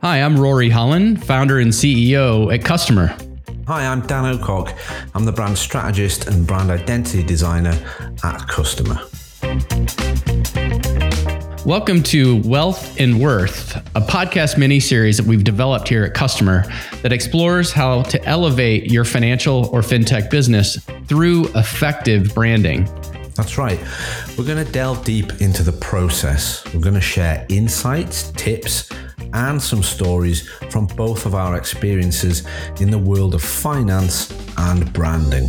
Hi, I'm Rory Holland, founder and CEO at Customer. Hi, I'm Dan Ocock. I'm the brand strategist and brand identity designer at Customer. Welcome to Wealth and Worth, a podcast mini series that we've developed here at Customer that explores how to elevate your financial or fintech business through effective branding. That's right. We're going to delve deep into the process. We're going to share insights, tips, and some stories from both of our experiences in the world of finance and branding.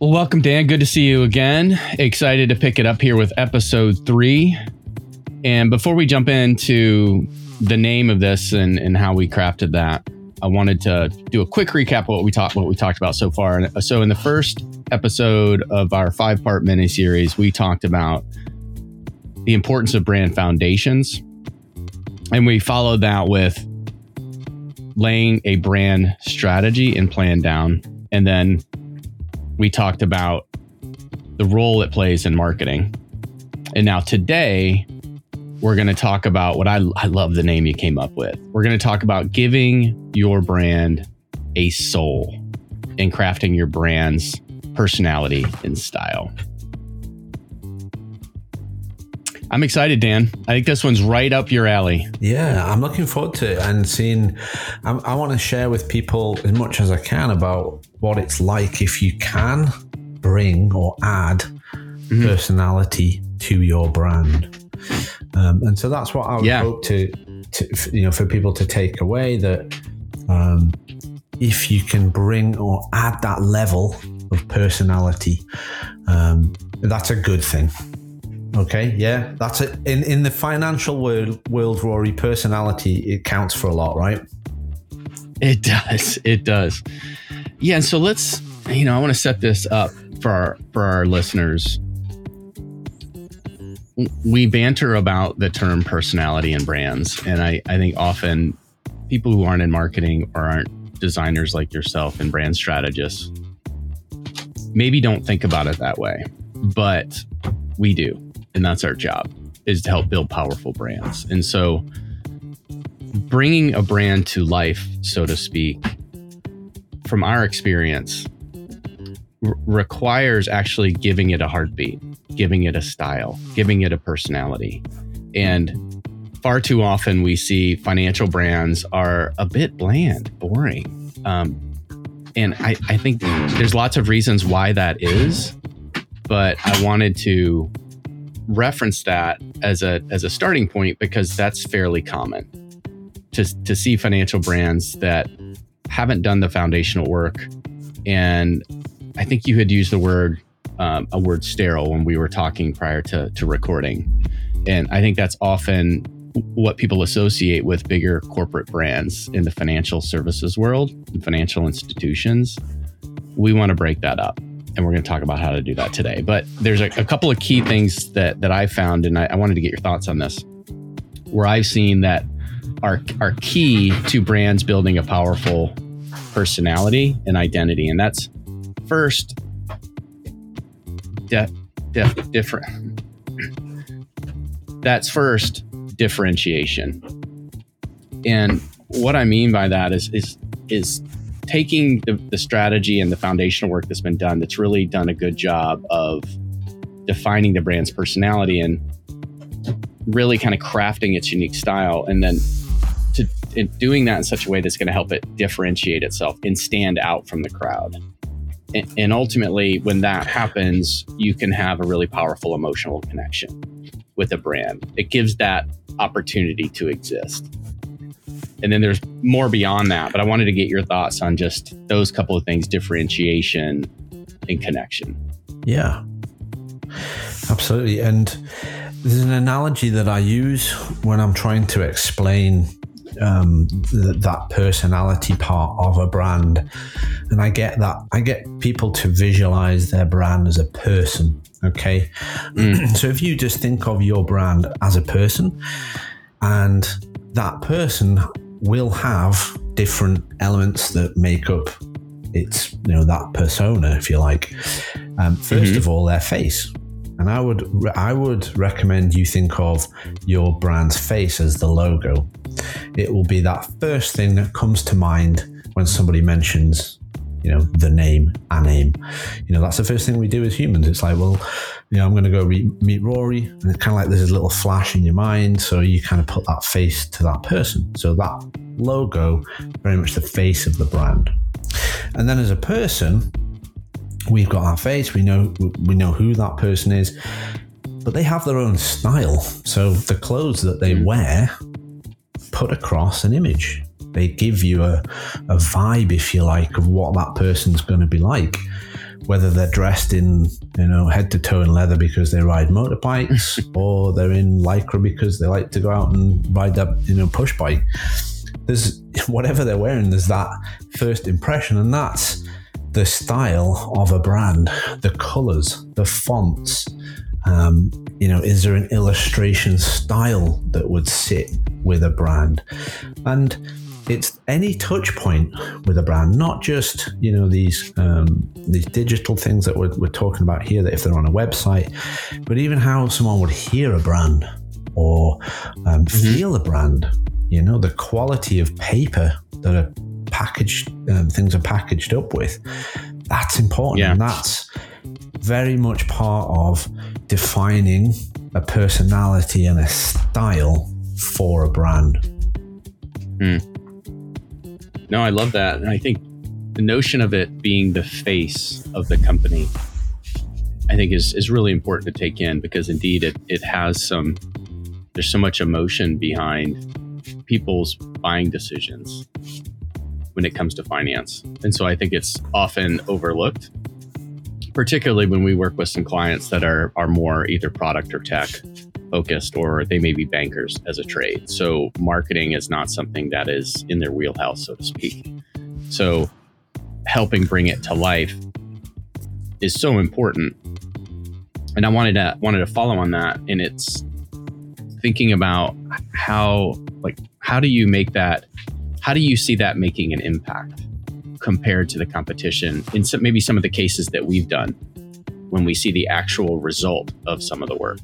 Well, welcome, Dan. Good to see you again. Excited to pick it up here with episode three. And before we jump into the name of this and, and how we crafted that, I wanted to do a quick recap of what we talked what we talked about so far. Uh, so in the first episode of our five part mini series, we talked about the importance of brand foundations and we followed that with laying a brand strategy and plan down. And then we talked about the role it plays in marketing. And now today, we're going to talk about what I, I love the name you came up with. We're going to talk about giving your brand a soul and crafting your brand's personality and style. I'm excited, Dan. I think this one's right up your alley. Yeah, I'm looking forward to it and seeing. I, I want to share with people as much as I can about what it's like if you can bring or add mm-hmm. personality to your brand. Um, and so that's what I would yeah. hope to, to, you know, for people to take away that um, if you can bring or add that level of personality, um, that's a good thing. Okay, yeah, that's it. In in the financial world, world, Rory, personality it counts for a lot, right? It does. It does. Yeah, and so let's, you know, I want to set this up for our for our listeners. We banter about the term personality and brands, and I I think often people who aren't in marketing or aren't designers like yourself and brand strategists maybe don't think about it that way, but we do. And that's our job is to help build powerful brands. And so bringing a brand to life, so to speak, from our experience r- requires actually giving it a heartbeat, giving it a style, giving it a personality. And far too often we see financial brands are a bit bland, boring. Um, and I, I think there's lots of reasons why that is, but I wanted to reference that as a as a starting point because that's fairly common to to see financial brands that haven't done the foundational work and I think you had used the word um, a word sterile when we were talking prior to to recording. And I think that's often what people associate with bigger corporate brands in the financial services world financial institutions. We want to break that up and we're going to talk about how to do that today. But there's a, a couple of key things that that I found, and I, I, wanted to get your thoughts on this, where I've seen that are are key to brands building a powerful personality and identity, and that's first, different. That's first differentiation, and what I mean by that is is is taking the, the strategy and the foundational work that's been done that's really done a good job of defining the brand's personality and really kind of crafting its unique style and then to doing that in such a way that's going to help it differentiate itself and stand out from the crowd and, ultimately when that happens you can have a really powerful emotional connection with a brand it gives that opportunity to exist and then there's more beyond that, but I wanted to get your thoughts on just those couple of things differentiation and connection. Yeah, absolutely. And there's an analogy that I use when I'm trying to explain um, th- that personality part of a brand. And I get that, I get people to visualize their brand as a person. Okay. Mm. so if you just think of your brand as a person and that person will have different elements that make up its you know that persona if you like um, 1st mm-hmm. of all their face And I would I would recommend you think of your brand's face as the logo. It will be that first thing that comes to mind when somebody mentions you know the name a name. You know that's the first thing we do as humans. It's like well you know i'm going to go re- meet rory and it's kind of like there's a little flash in your mind so you kind of put that face to that person. So that logo very much the face of the brand. And then as a person we've got our face we know we know who that person is but they have their own style. So the clothes that they hmm. wear put across an image. They give you a, a vibe if you like of what that person's going to be like whether they're dressed in you know head to toe in leather because they ride motorbikes or they're in lycra because they like to go out and ride that you know push bike. There's whatever they're wearing there's that first impression and that's the style of a brand the colors the fonts um, you know is there an illustration style that would sit with a brand and it's any touch point with a brand, not just you know these um, these digital things that we're, we're talking about here. That if they're on a website, but even how someone would hear a brand or um, mm-hmm. feel a brand. You know the quality of paper that a packaged um, things are packaged up with. That's important, yeah. and that's very much part of defining a personality and a style for a brand. Mm. No, I love that. And I think the notion of it being the face of the company, I think is, is really important to take in because indeed it, it has some, there's so much emotion behind people's buying decisions when it comes to finance. And so I think it's often overlooked, particularly when we work with some clients that are, are more either product or tech focused or they may be bankers as a trade. So marketing is not something that is in their wheelhouse, so to speak. So helping bring it to life is so important. And I wanted to wanted to follow on that and it's thinking about how like how do you make that how do you see that making an impact compared to the competition in some, maybe some of the cases that we've done when we see the actual result of some of the work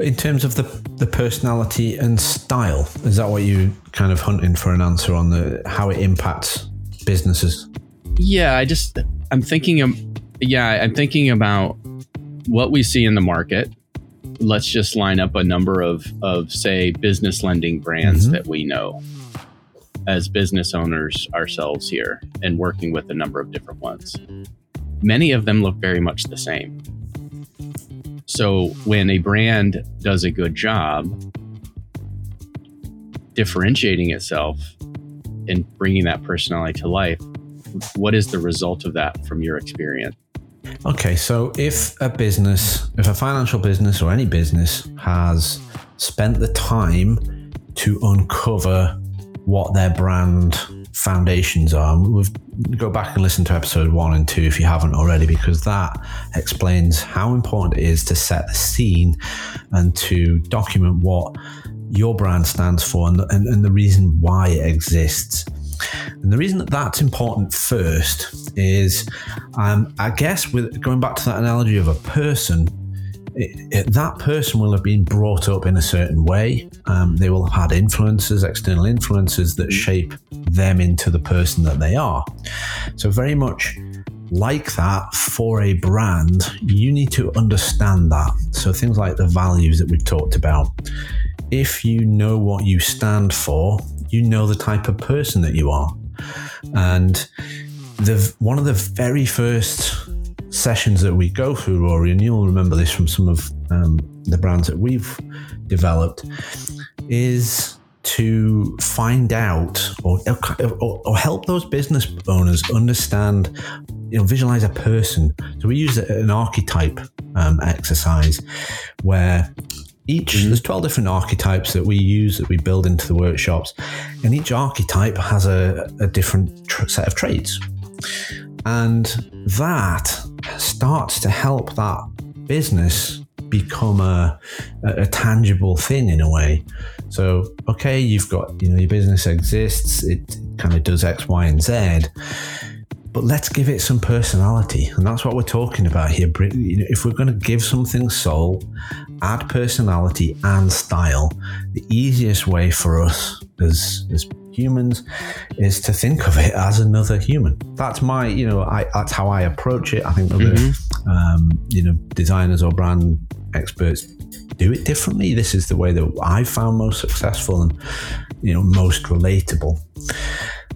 in terms of the the personality and style, is that what you kind of hunting for an answer on the how it impacts businesses? Yeah, I just I'm thinking of yeah, I'm thinking about what we see in the market. Let's just line up a number of of say business lending brands mm-hmm. that we know as business owners ourselves here and working with a number of different ones. Many of them look very much the same so when a brand does a good job differentiating itself and bringing that personality to life, what is the result of that from your experience? Okay, so if a business, if a financial business or any business has spent the time to uncover what their brand foundations are. We've go back and listen to episode one and two if you haven't already, because that explains how important it is to set the scene and to document what your brand stands for and, and, and the reason why it exists. And the reason that that's important first is, um, I guess, with going back to that analogy of a person, that person will have been brought up in a certain way. Um, they will have had influences, external influences that shape them into the person that they are. So, very much like that for a brand, you need to understand that. So, things like the values that we've talked about. If you know what you stand for, you know the type of person that you are. And the one of the very first sessions that we go through, Rory, and you'll remember this from some of um, the brands that we've developed, is to find out or, or, or, help those business owners understand, you know, visualize a person. So we use an archetype um, exercise where each mm-hmm. there's 12 different archetypes that we use that we build into the workshops and each archetype has a, a different tr- set of traits and that starts to help that business become a, a, tangible thing in a way. So, okay, you've got, you know, your business exists, it kind of does X, Y, and Z. but let's give it some personality. And that's what we're talking about here. If we're going to give something soul, add personality and style, the easiest way for us as, as humans is to think of it as another human. That's my, you know, I, that's how I approach it. I think other, mm-hmm. um, you know, designers or brand experts do it differently. This is the way that I found most successful and, you know, most relatable.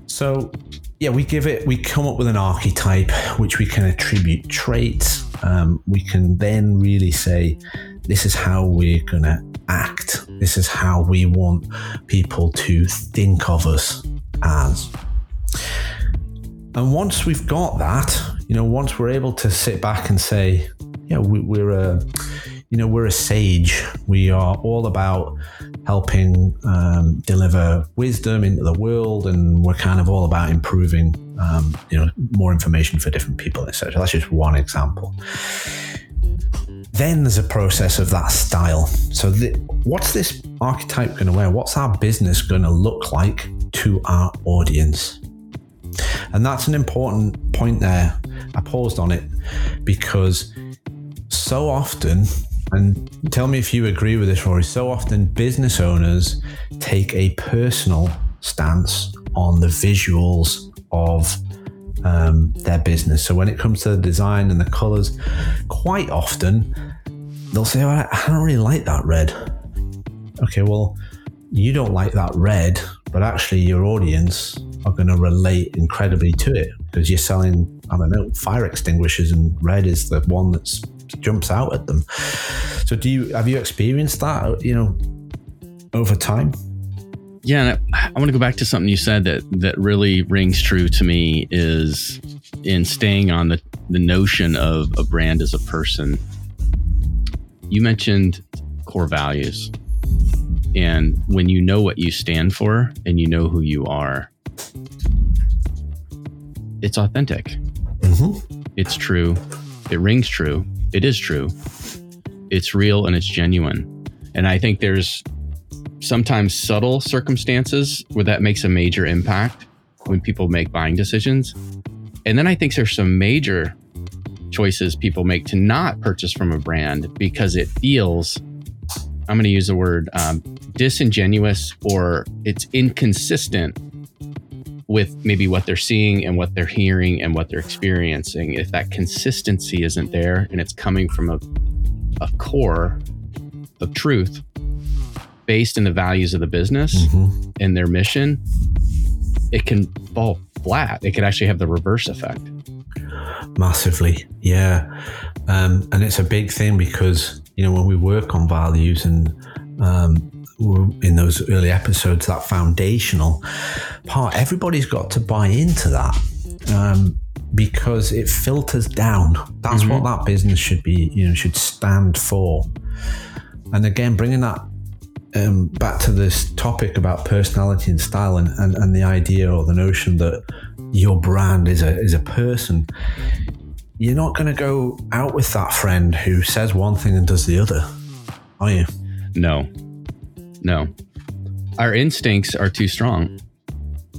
So, yeah, we give it, we come up with an archetype which we can attribute traits. Um, we can then really say, this is how we're going to act. This is how we want people to think of us as. And once we've got that, you know, once we're able to sit back and say, yeah, we, are a, you know, we're a sage. We are all about helping um, deliver wisdom into the world, and we're kind of all about improving, um, you know, more information for different people, etc. That's just one example. Then there's a process of that style. So, the, what's this archetype going to wear? What's our business going to look like to our audience? And that's an important point there. I paused on it because so often, and tell me if you agree with this, Rory, so often business owners take a personal stance on the visuals of um, their business. So when it comes to the design and the colors, quite often they'll say, oh, I don't really like that red. Okay, well, you don't like that red, but actually your audience are going to relate incredibly to it because you're selling, I don't know, fire extinguishers and red is the one that jumps out at them. So do you, have you experienced that, you know, over time? Yeah, I, I want to go back to something you said that that really rings true to me is in staying on the the notion of a brand as a person. You mentioned core values. And when you know what you stand for and you know who you are, it's authentic. Mm-hmm. It's true. It rings true. It is true. It's real and it's genuine. And I think there's sometimes subtle circumstances where that makes a major impact when people make buying decisions. And then I think there's some major choices people make to not purchase from a brand because it feels, I'm going to use the word um, disingenuous or it's inconsistent with maybe what they're seeing and what they're hearing and what they're experiencing. If that consistency isn't there and it's coming from a, a core of truth, based in the values of the business mm-hmm. and their mission, it can fall flat. It could actually have the reverse effect. Massively, yeah. Um, and it's a big thing because, you know, when we work on values and um, in those early episodes, that foundational part, everybody's got to buy into that. Um, because it filters down. That's mm-hmm. what that business should be, you know, should stand for. And again, bringing that um, back to this topic about personality and style and, and, and the idea or the notion that your brand is a is a person, you're not going to go out with that friend who says one thing and does the other, are you? No, no. Our instincts are too strong.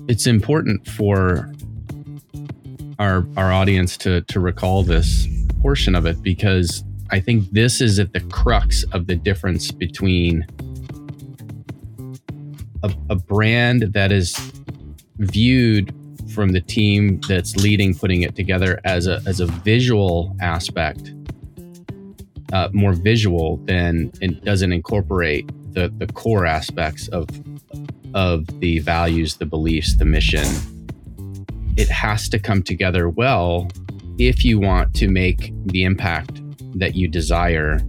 It's important for our our audience to to recall this portion of it because I think this is at the crux of the difference between a, a brand that is viewed from the team that's leading putting it together as a as a visual aspect uh, more visual than it doesn't incorporate the the core aspects of of the values the beliefs the mission. It has to come together well if you want to make the impact that you desire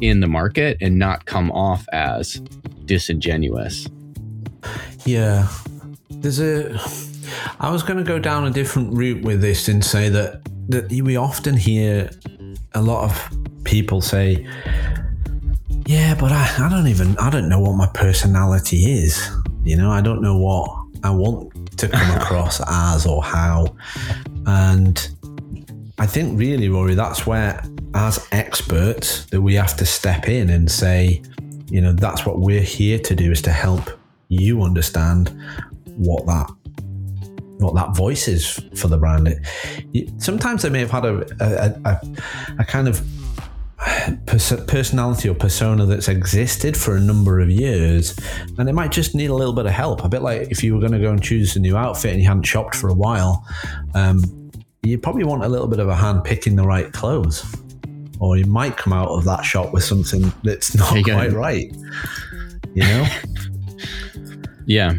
in the market and not come off as disingenuous yeah. There's a. I was going to go down a different route with this and say that, that we often hear a lot of people say, yeah, but I, I don't even, I don't know what my personality is. You know, I don't know what I want to come across as or how. And I think really, Rory, that's where, as experts, that we have to step in and say, you know, that's what we're here to do is to help you understand what that what that voice is for the brand. It, sometimes they may have had a a, a, a kind of personality or persona that's existed for a number of years and it might just need a little bit of help. A bit like if you were going to go and choose a new outfit and you hadn't shopped for a while um, you probably want a little bit of a hand picking the right clothes or you might come out of that shop with something that's not quite right you know yeah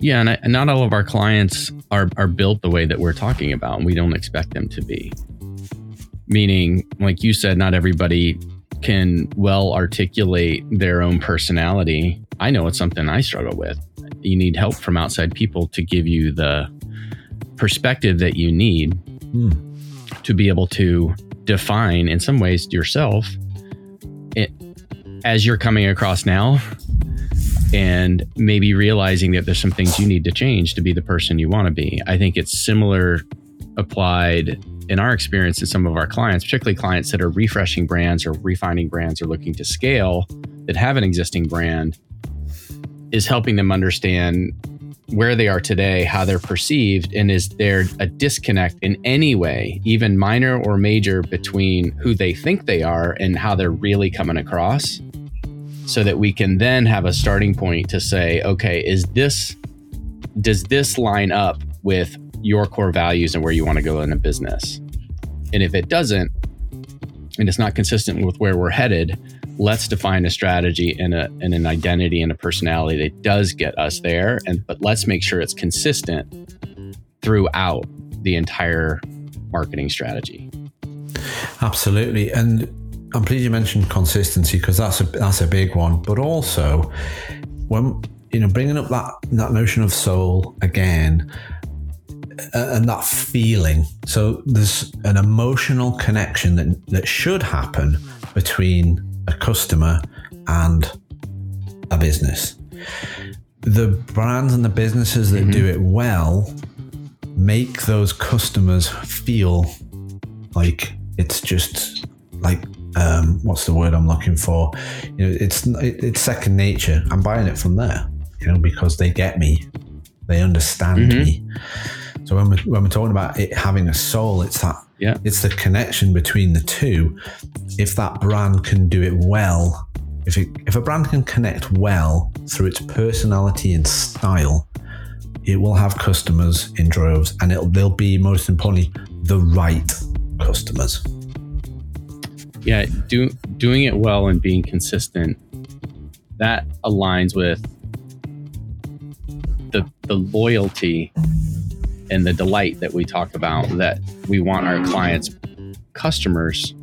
yeah and, I, not all of our clients are, are built the way that we're talking about and we don't expect them to be meaning, like you said, not everybody can well articulate their own personality. I know it's something I struggle with. You need help from outside people to give you the perspective that you need hmm. to be able to define, in some ways, yourself it, as you're coming across now and maybe realizing that there's some things you need to change to be the person you want to be. I think it's similar applied in our experience to some of our clients, particularly clients that are refreshing brands or refining brands or looking to scale that have an existing brand, is helping them understand where they are today, how they're perceived, and is there a disconnect in any way, even minor or major, between who they think they are and how they're really coming across? So that we can then have a starting point to say, okay, is this, does this line up with your core values and where you want to go in a business. And if it doesn't, and it's not consistent with where we're headed, let's define a strategy and, a, and an identity and a personality that does get us there. And but let's make sure it's consistent throughout the entire marketing strategy. Absolutely. And I'm pleased you mentioned consistency because that's a that's a big one. But also, when you know bringing up that that notion of soul again, and that feeling. So there's an emotional connection that, that should happen between a customer and a business. The brands and the businesses that mm-hmm. do it well make those customers feel like it's just like um, what's the word I'm looking for? You know, it's it, it's second nature. I'm buying it from there, you know, because they get me, they understand mm-hmm. me. So when we're, when we're talking about it having a soul, it's that yeah. it's the connection between the two. If that brand can do it well, if it, if a brand can connect well through its personality and style, it will have customers in droves, and it'll they'll be most importantly the right customers. Yeah, do, doing it well and being consistent that aligns with the the loyalty and the delight that we talk about that we want our clients customers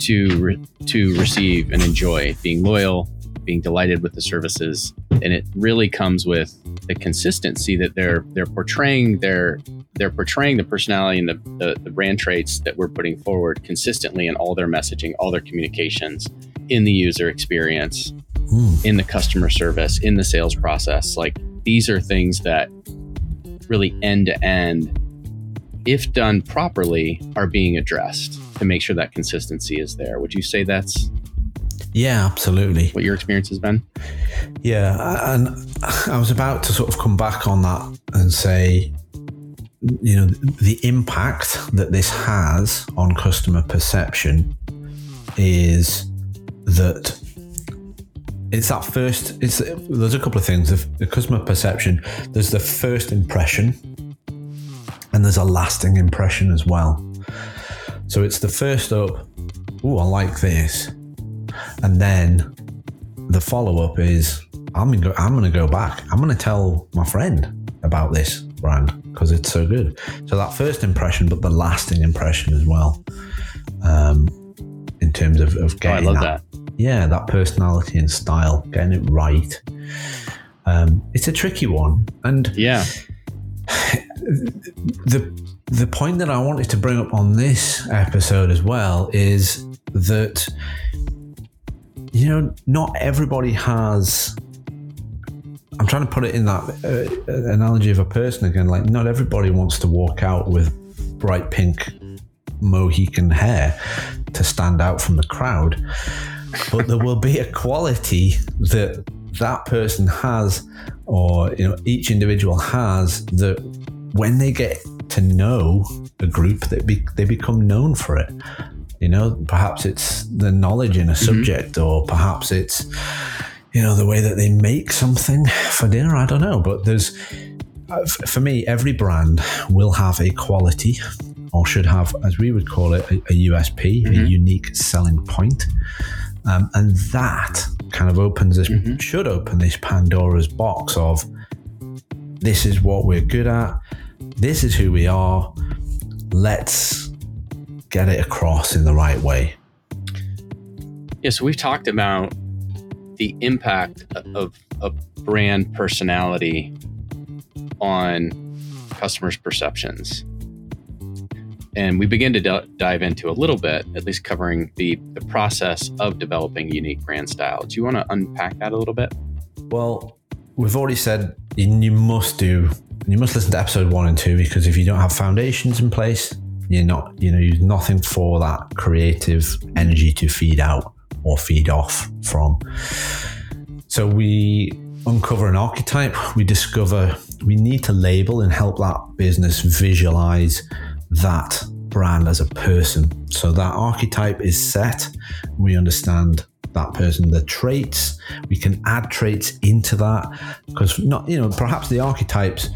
to re- to receive and enjoy. Being loyal being delighted with the services and it really comes with the consistency that they're they're portraying their they're portraying the personality and the, the, the brand traits that we're putting forward consistently in all their messaging all their communications in the user experience mm. in the customer service in the sales process like these are things that really end to end, if done properly, are being addressed to make sure that consistency is there. Would you say that's yeah, absolutely. What your experience has been? Yeah, and I was about to sort of come back on that and say, you know, the impact that this has on customer perception is that it's that first it's there's a couple of things the, customer perception there's the first impression and there's a lasting impression as well so it's the first up oh i like this and then the follow-up is i'm gonna go, i'm gonna go back. I'm gonna tell my friend about this brand because it's so good. So that first impression but the lasting impression as well um, in terms of, of getting oh, I love that, that. Yeah, that personality and style, getting it right. Um, it's a tricky one, and yeah, the the point that I wanted to bring up on this episode as well is that you know not everybody has. I'm trying to put it in that uh, analogy of a person again. Like, not everybody wants to walk out with bright pink Mohican hair to stand out from the crowd but there will be a quality that that person has, or you know, each individual has that when they get to know a group, that be, they become known for it. You know, perhaps it's the knowledge in a mm-hmm. subject, mm-hmm. or perhaps it's you know the way that they make something for dinner. I don't know, but there's uh, for me, every brand will have a quality or should have, as we would call it, a, a USP, mm-hmm. a unique selling point. Um, and that kind of opens this, mm-hmm. should open this Pandora's box of this is what we're good at, this is who we are, let's get it across in the right way. Yeah, so we've talked about the impact of, a brand personality on customers' perceptions and we begin to d- dive into a little bit, at least covering the, the process of developing unique brand style. Do you want to unpack that a little bit? Well, we've already said you must do, you must listen to episode one and two because if you don't have foundations in place, you're not, you know, you're nothing for that creative energy to feed out or feed off from. So we uncover an archetype, we discover we need to label and help that business visualize that brand as a person. So that archetype is set. We understand that person, the traits. We can add traits into that because not, you know, perhaps the archetypes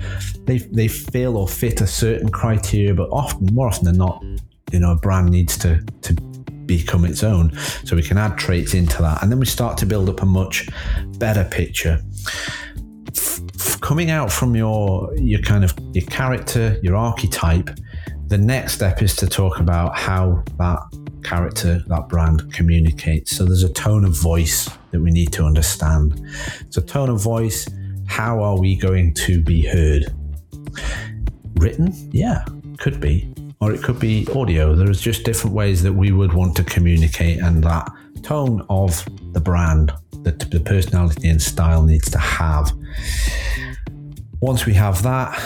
they they fail or fit a certain criteria, but often, more often than not, you know, a brand needs to to become its own. So we can add traits into that, and then we start to build up a much better picture. F- coming out from your your kind of your character, your archetype, the next step is to talk about how that character, that brand communicates. So there's a tone of voice that we need to understand. So, tone of voice, how are we going to be heard? Written? Yeah, could be. Or it could be audio. There's just different ways that we would want to communicate, and that tone of the brand, that the personality and style needs to have. Once we have that,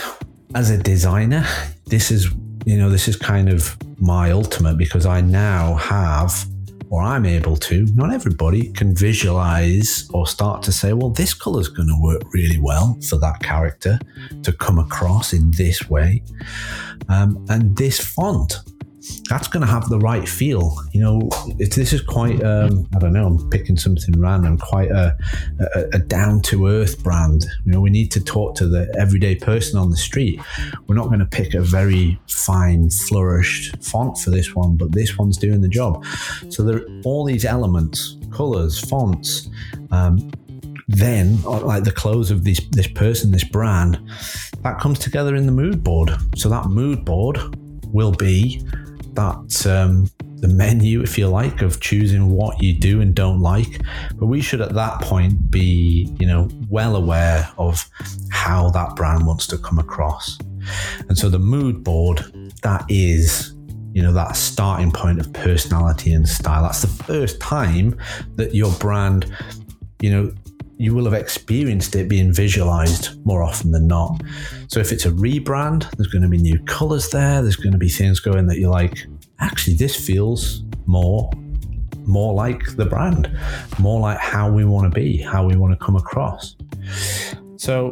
as a designer, this is you know, this is kind of my ultimate because I now have, or I'm able to, not everybody can visualize or start to say, well, this color is going to work really well for that character to come across in this way. Um, and this font that's going to have the right feel. You know, it, this is quite, um, I don't know, I'm picking something random, quite a, a, a down to earth brand. You know, we need to talk to the everyday person on the street. We're not going to pick a very fine, flourished font for this one, but this one's doing the job. So there are all these elements, colors, fonts, um, then like the clothes of this this person, this brand, that comes together in the mood board. So that mood board will be that um, the menu, if you like, of choosing what you do and don't like. But we should at that point be, you know, well aware of how that brand wants to come across. And so the mood board, that is, you know, that starting point of personality and style. That's the first time that your brand, you know, you will have experienced it being visualized more often than not. So if it's a rebrand, there's going to be new colors there. There's going to be things going that you're like, actually, this feels more, more like the brand, more like how we want to be, how we want to come across. So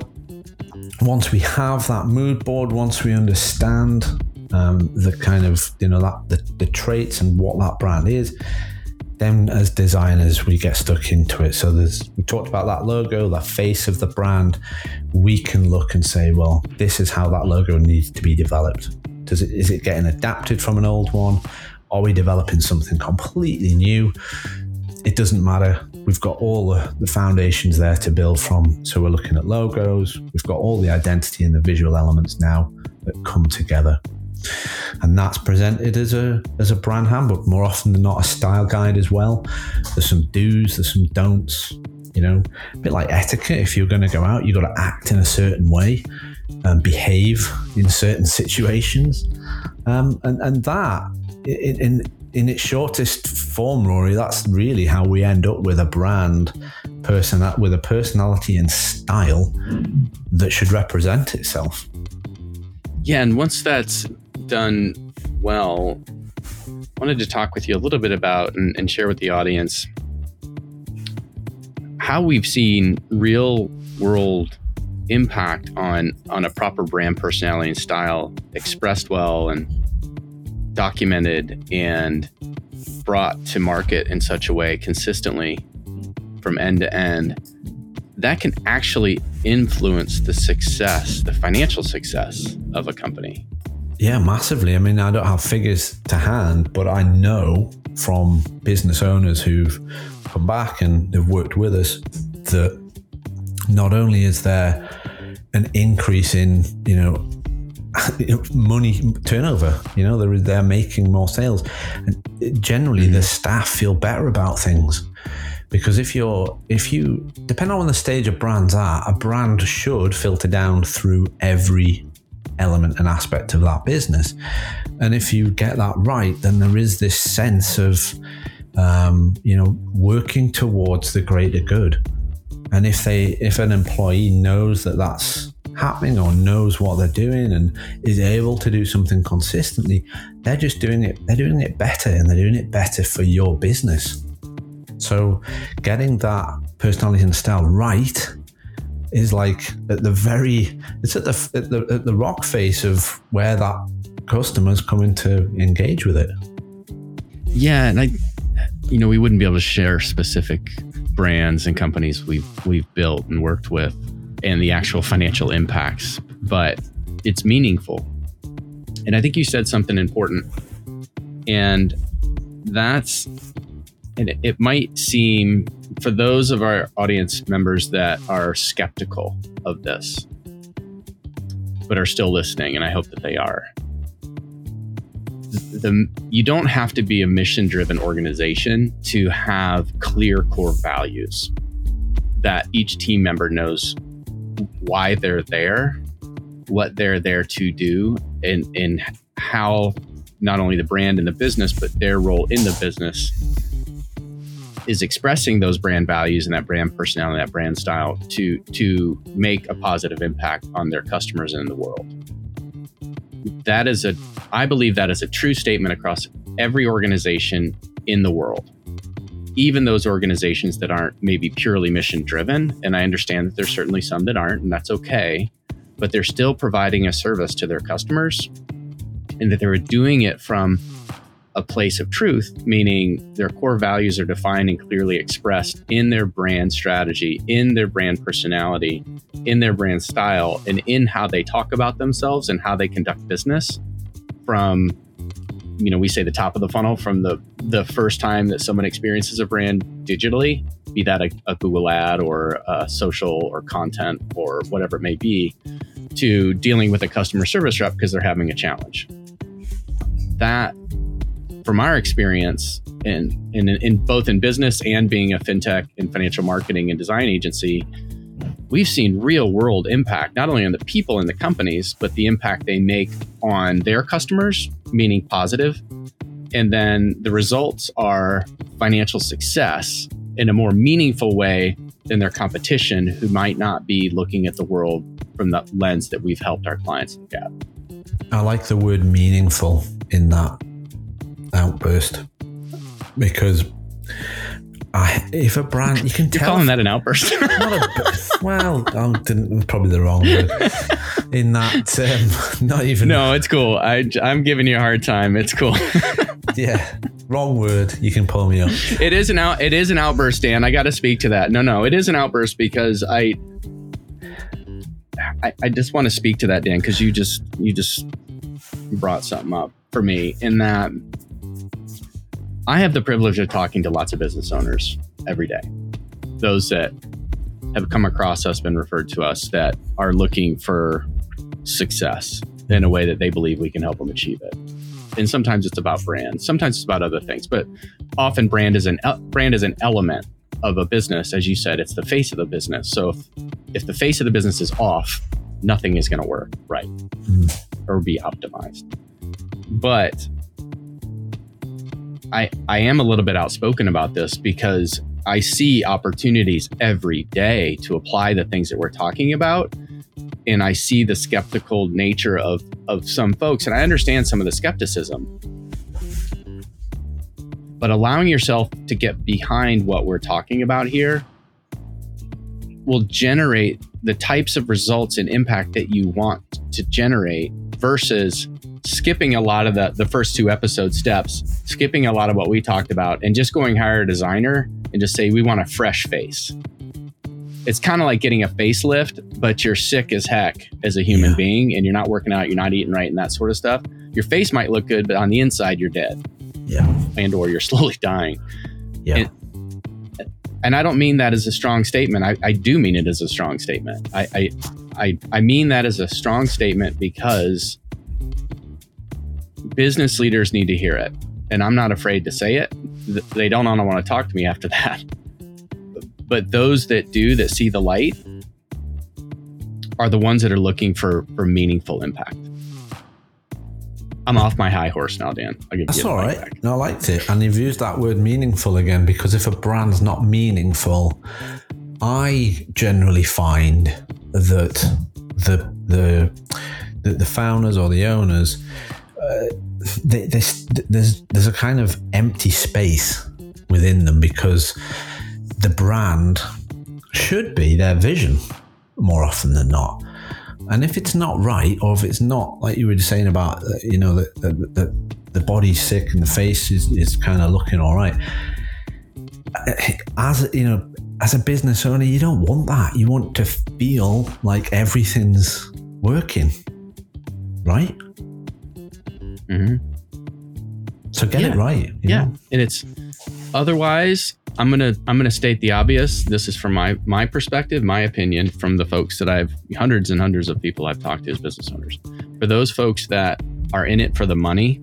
once we have that mood board, once we understand um, the kind of you know that the, the traits and what that brand is then as designers we get stuck into it. So there's we talked about that logo the face of the brand. We can look and say well this is how that logo needs to be developed. Does it is it getting adapted from an old one? Are we developing something completely new? It doesn't matter. We've got all the, the foundations there to build from. So we're looking at logos. We've got all the identity and the visual elements now that come together and that's presented as a as a brand handbook. More often than not a style guide as well. There's some do's there's some don'ts you know. A bit like etiquette. If you're going to go out you've got to act in a certain way and behave in certain situations. Um, and and that in, in in its shortest form rory that's really how we end up with a brand person with a personality and style that should represent itself. Yeah and once that's done well, I wanted to talk with you a little bit about and, and share with the audience how we've seen real world impact on on a proper brand personality and style expressed well and documented and brought to market in such a way consistently from end to end that can actually influence the success the financial success of a company yeah massively i mean i don't have figures to hand but i know from business owners who've come back and they've worked with us that not only is there an increase in you know money turnover you know they're, they're making more sales and generally mm-hmm. the staff feel better about things because if you're if you depending on the stage of brands are a brand should filter down through every element and aspect of that business. And if you get that right then there is this sense of um, you know working towards the greater good. And if they if an employee knows that that's happening or knows what they're doing and is able to do something consistently they're just doing it they're doing it better and they're doing it better for your business. So getting that personality and style right is like at the very it's at the at the, at the rock face of where that customers coming to engage with it yeah and i you know we wouldn't be able to share specific brands and companies we've we've built and worked with and the actual financial impacts, but it's meaningful. And I think you said something important. And that's and it, it might seem for those of our audience members that are skeptical of this but are still listening and I hope that they are the you don't have to be a mission driven organization to have clear core values that each team member knows why they're there, what they're there to do, and and how not only the brand and the business but their role in the business is expressing those brand values and that brand mm-hmm. personality, that brand style to to make a positive impact on their customers and in the world. That is a i believe that is a true statement across every organization in the world. Even those organizations that aren't maybe purely mission driven and i understand that there's certainly some that aren't and that's okay but they're still providing a service to their customers and that they're doing it from a place of truth, meaning their core values are defined and clearly expressed in their brand strategy, in their brand personality, in their brand style, and in how they talk about themselves and how they conduct business from you know we say the top of the funnel from the the first time that someone experiences a brand digitally be that a, a google ad or social or content or whatever it may be to dealing with a customer service rep because they're having a challenge. That from our experience in, in, in both in business and being a fintech and financial marketing and design agency, we've seen real world impact, not only on the people in the companies, but the impact they make on their customers, meaning positive. And then the results are financial success in a more meaningful way than their competition, who might not be looking at the world from the lens that we've helped our clients look at. I like the word meaningful in that outburst because I, if a brand you can You're tell calling that an outburst. a, well, I'm probably the wrong word in that. Um, not even. No, it's cool. I, I'm giving you a hard time. It's cool. yeah, wrong word. You can pull me up. It is an out. It is an outburst, Dan. I got to speak to that. No, no, it is an outburst because I. I, I just want to speak to that, Dan, because you just you just brought something up for me in that I have the privilege of talking to lots of business owners every day. Those that have come across us, been referred to us, that are looking for success in a way that they believe we can help them achieve it. And sometimes it's about brand, sometimes it's about other things, but often brand is an brand is an element of a business. As you said, it's the face of the business. So if, if the face of the business is off, nothing is going to work right mm. or be optimized. But I, I am a little bit outspoken about this because I see opportunities every day to apply the things that we're talking about. And I see the skeptical nature of, of some folks, and I understand some of the skepticism. But allowing yourself to get behind what we're talking about here will generate the types of results and impact that you want to generate versus skipping a lot of the, the first two episode steps, skipping a lot of what we talked about, and just going hire a designer and just say, we want a fresh face. It's kind of like getting a facelift, but you're sick as heck as a human yeah. being and you're not working out, you're not eating right, and that sort of stuff. Your face might look good, but on the inside, you're dead. Yeah. And or you're slowly dying. Yeah. And, and I don't mean that as a strong statement. I, I do mean it as a strong statement. I, I, I, I mean that as a strong statement because business leaders need to hear it. And I'm not afraid to say it. They don't want to talk to me after that. But those that do, that see the light, are the ones that are looking for, for meaningful impact. I'm off my high horse now, Dan. That's all right. Back. No, I liked it. And you've used that word meaningful again because if a brand's not meaningful, I generally find that the the the, the founders or the owners, there's there's a kind of empty space within them because the brand should be their vision more often than not. And if it's not right, or if it's not like you were saying about, uh, you know, the, the, the, the body's sick and the face is, is kind of looking all right, as you know, as a business owner, you don't want that. You want to feel like everything's working, right? Mm-hmm. So get yeah. it right. yeah, know? and it's otherwise I'm gonna I'm gonna state the obvious. This is from my my perspective, my opinion, from the folks that I've hundreds and hundreds of people I've talked to as business owners. For those folks that are in it for the money,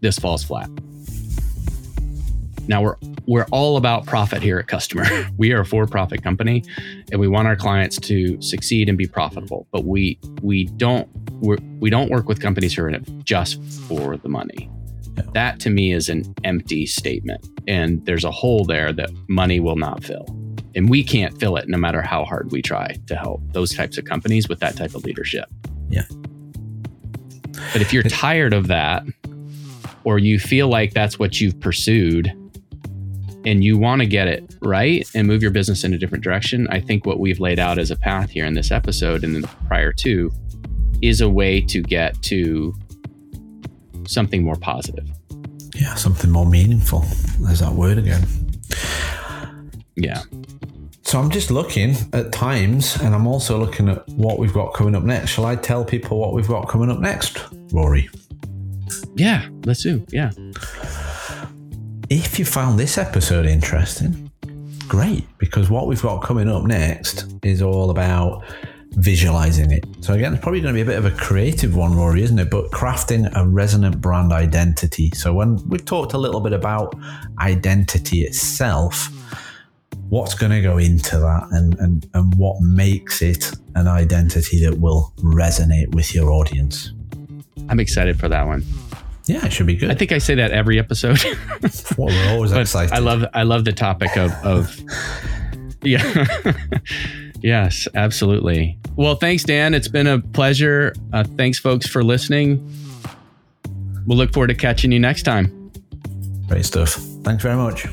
this falls flat. Now we're we're all about profit here at CSTMR. we are a for-profit company, and we want our clients to succeed and be profitable. But we we don't we're, we do not work with companies who are in it just for the money. That to me is an empty statement. And there's a hole there that money will not fill. And we can't fill it no matter how hard we try to help those types of companies with that type of leadership. Yeah. But if you're tired of that, or you feel like that's what you've pursued and you want to get it right and move your business in a different direction, I think what we've laid out as a path here in this episode and then the prior two is a way to get to something more positive. Yeah, something more meaningful. There's that word again. Yeah. So I'm just looking at times and I'm also looking at what we've got coming up next. Shall I tell people what we've got coming up next, Rory? Yeah, let's do. Yeah. If you found this episode interesting, great, because what we've got coming up next is all about visualizing it. So again, it's probably going to be a bit of a creative one, Rory, isn't it? But crafting a resonant brand identity. So when we've talked a little bit about identity itself, what's going to go into that and, and, and what makes it an identity that will resonate with your audience? I'm excited for that one. Yeah, it should be good. I think I say that every episode. well, we're always excited. I love I love the topic of, of yeah. Yes, absolutely. Well, thanks, Dan. It's been a pleasure. Uh, thanks, folks, for listening. We'll look forward to catching you next time. Great stuff. Thanks very much.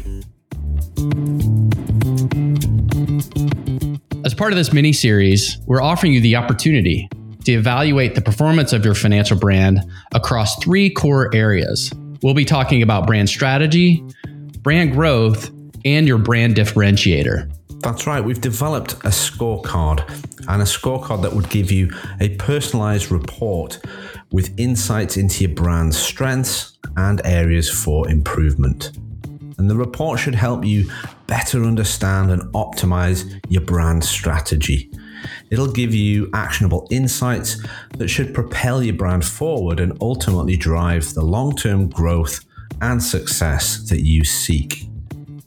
As part of this mini series, we're offering you the opportunity to evaluate the performance of your financial brand across three core areas. We'll be talking about brand strategy, brand growth, and your brand differentiator. That's right, we've developed a scorecard and a scorecard that would give you a personalized report with insights into your brand's strengths and areas for improvement. And the report should help you better understand and optimize your brand strategy. It'll give you actionable insights that should propel your brand forward and ultimately drive the long term growth and success that you seek.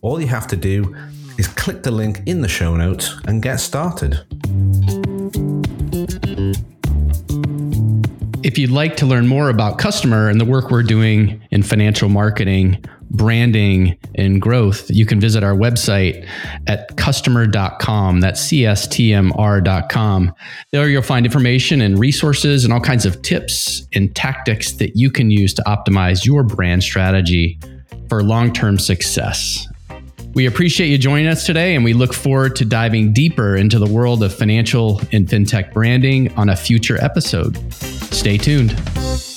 All you have to do is click the link in the show notes and get started. If you'd like to learn more about CSTMR and the work we're doing in financial marketing, branding, and growth, you can visit our website at CSTMR.com. That's CSTMR.com. There you'll find information and resources and all kinds of tips and tactics that you can use to optimize your brand strategy for long term success. We appreciate you joining us today, and we look forward to diving deeper into the world of financial and fintech branding on a future episode. Stay tuned.